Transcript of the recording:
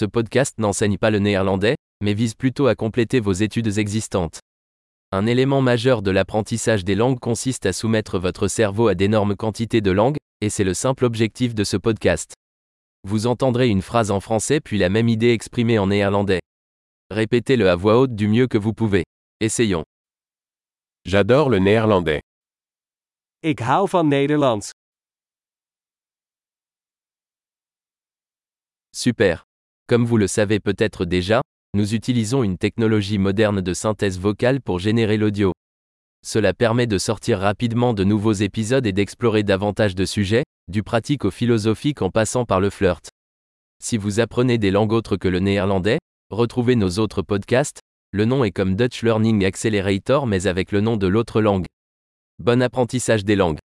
Ce podcast n'enseigne pas le néerlandais, mais vise plutôt à compléter vos études existantes. Un élément majeur de l'apprentissage des langues consiste à soumettre votre cerveau à d'énormes quantités de langues, et c'est le simple objectif de ce podcast. Vous entendrez une phrase en français puis la même idée exprimée en néerlandais. Répétez-le à voix haute du mieux que vous pouvez. Essayons. J'adore le néerlandais. Ik hou van Nederlands. Super. Comme vous le savez peut-être déjà, nous utilisons une technologie moderne de synthèse vocale pour générer l'audio. Cela permet de sortir rapidement de nouveaux épisodes et d'explorer davantage de sujets, du pratique au philosophique en passant par le flirt. Si vous apprenez des langues autres que le néerlandais, retrouvez nos autres podcasts, le nom est comme Dutch Learning Accelerator mais avec le nom de l'autre langue. Bon apprentissage des langues.